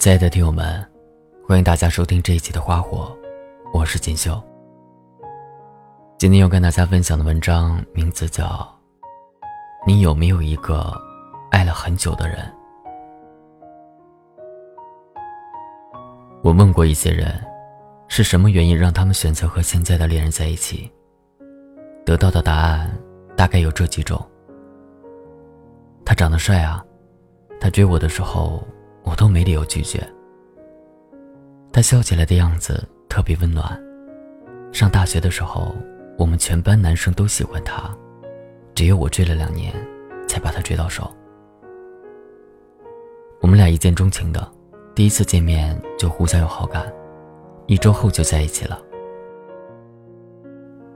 亲爱的听友们，欢迎大家收听这一期的《花火》，我是锦绣。今天要跟大家分享的文章名字叫《你有没有一个爱了很久的人》。我问过一些人，是什么原因让他们选择和现在的恋人在一起？得到的答案大概有这几种：他长得帅啊，他追我的时候。我都没理由拒绝。他笑起来的样子特别温暖。上大学的时候，我们全班男生都喜欢他，只有我追了两年，才把他追到手。我们俩一见钟情的，第一次见面就互相有好感，一周后就在一起了。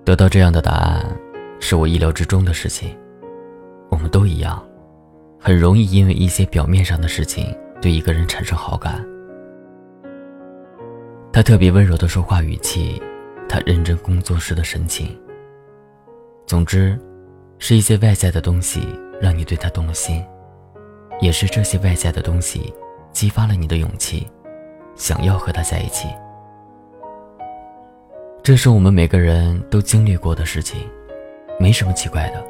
得到这样的答案，是我意料之中的事情。我们都一样，很容易因为一些表面上的事情。对一个人产生好感，他特别温柔的说话语气，他认真工作时的神情。总之，是一些外在的东西让你对他动了心，也是这些外在的东西激发了你的勇气，想要和他在一起。这是我们每个人都经历过的事情，没什么奇怪的。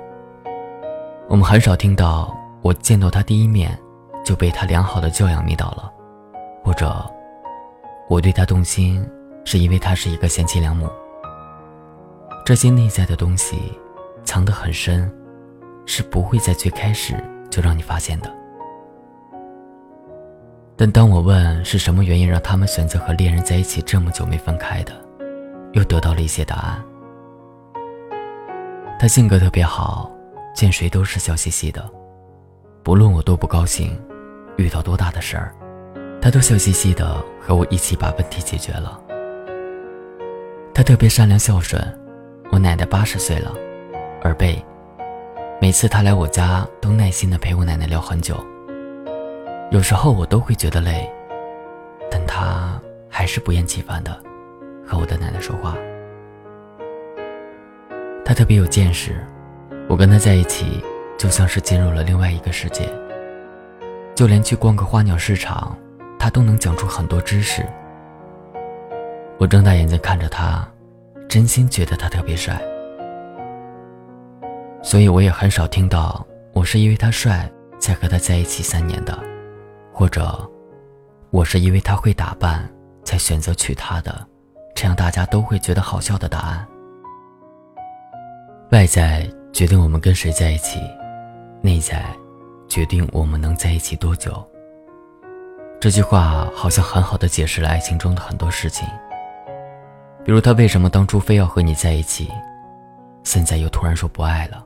我们很少听到我见到他第一面。就被他良好的教养迷倒了，或者我对他动心是因为他是一个贤妻良母。这些内在的东西藏得很深，是不会在最开始就让你发现的。但当我问是什么原因让他们选择和恋人在一起这么久没分开的，又得到了一些答案。他性格特别好，见谁都是笑嘻嘻的，不论我多不高兴。遇到多大的事儿，他都笑嘻嘻的和我一起把问题解决了。他特别善良孝顺，我奶奶八十岁了，耳背，每次他来我家都耐心的陪我奶奶聊很久。有时候我都会觉得累，但他还是不厌其烦的和我的奶奶说话。他特别有见识，我跟他在一起就像是进入了另外一个世界。就连去逛个花鸟市场，他都能讲出很多知识。我睁大眼睛看着他，真心觉得他特别帅。所以我也很少听到我是因为他帅才和他在一起三年的，或者我是因为他会打扮才选择娶她的，这样大家都会觉得好笑的答案。外在决定我们跟谁在一起，内在。决定我们能在一起多久。这句话好像很好的解释了爱情中的很多事情，比如他为什么当初非要和你在一起，现在又突然说不爱了；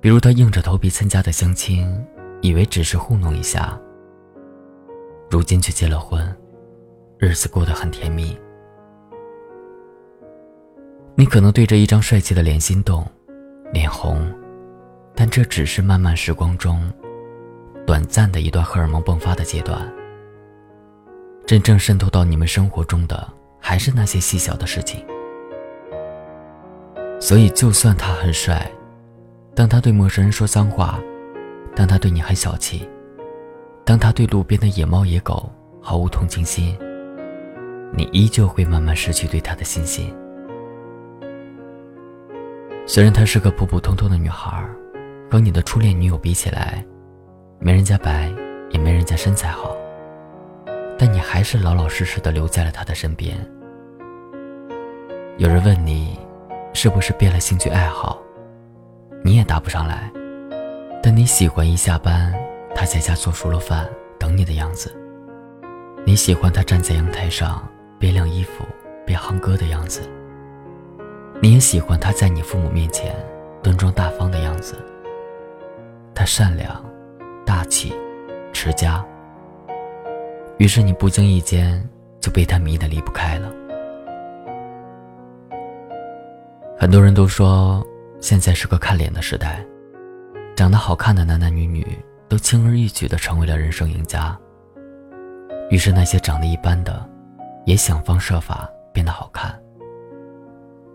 比如他硬着头皮参加的相亲，以为只是糊弄一下，如今却结了婚，日子过得很甜蜜。你可能对着一张帅气的脸心动，脸红。但这只是漫漫时光中，短暂的一段荷尔蒙迸发的阶段。真正渗透到你们生活中的，还是那些细小的事情。所以，就算他很帅，当他对陌生人说脏话，当他对你很小气，当他对路边的野猫野狗毫无同情心，你依旧会慢慢失去对他的信心。虽然她是个普普通通的女孩儿。和你的初恋女友比起来，没人家白，也没人家身材好，但你还是老老实实的留在了他的身边。有人问你，是不是变了兴趣爱好？你也答不上来，但你喜欢一下班，他在家做熟了饭等你的样子。你喜欢他站在阳台上边晾衣服边哼歌的样子。你也喜欢他在你父母面前端庄大方的样子。他善良、大气、持家，于是你不经意间就被他迷得离不开了。很多人都说现在是个看脸的时代，长得好看的男男女女都轻而易举的成为了人生赢家。于是那些长得一般的，也想方设法变得好看。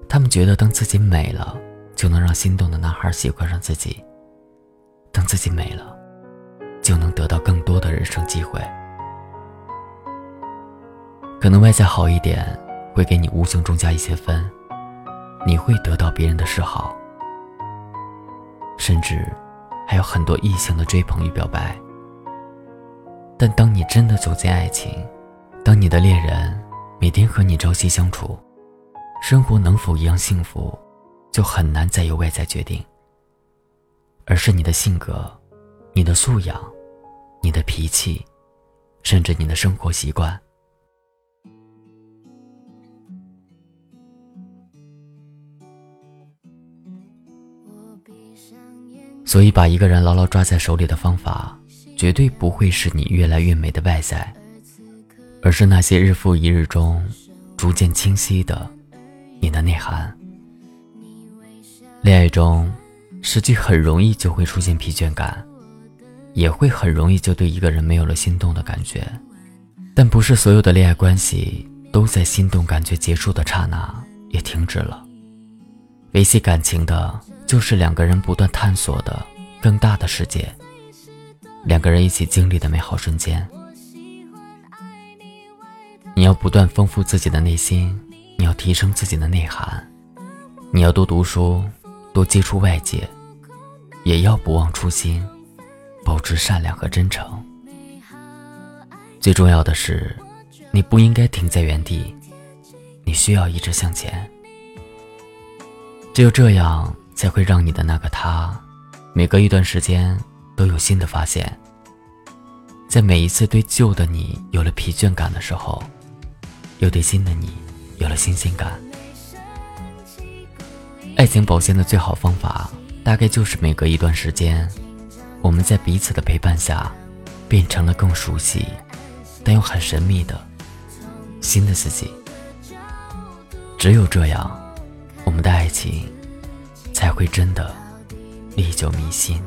他们觉得当自己美了，就能让心动的男孩喜欢上自己。等自己美了，就能得到更多的人生机会。可能外在好一点，会给你无形中加一些分，你会得到别人的示好，甚至还有很多异性的追捧与表白。但当你真的走进爱情，当你的恋人每天和你朝夕相处，生活能否一样幸福，就很难再由外在决定，而是你的性格、你的素养、你的脾气，甚至你的生活习惯。所以，把一个人牢牢抓在手里的方法，绝对不会是你越来越美的外在，而是那些日复一日中逐渐清晰的你的内涵。恋爱中，实际很容易就会出现疲倦感，也会很容易就对一个人没有了心动的感觉。但不是所有的恋爱关系都在心动感觉结束的刹那也停止了。维系感情的。就是两个人不断探索的更大的世界，两个人一起经历的美好瞬间。你要不断丰富自己的内心，你要提升自己的内涵，你要多读书，多接触外界，也要不忘初心，保持善良和真诚。最重要的是，你不应该停在原地，你需要一直向前。只有这样。才会让你的那个他，每隔一段时间都有新的发现。在每一次对旧的你有了疲倦感的时候，又对新的你有了新鲜感。爱情保鲜的最好方法，大概就是每隔一段时间，我们在彼此的陪伴下，变成了更熟悉，但又很神秘的新的自己。只有这样，我们的爱情。才会真的历久弥新。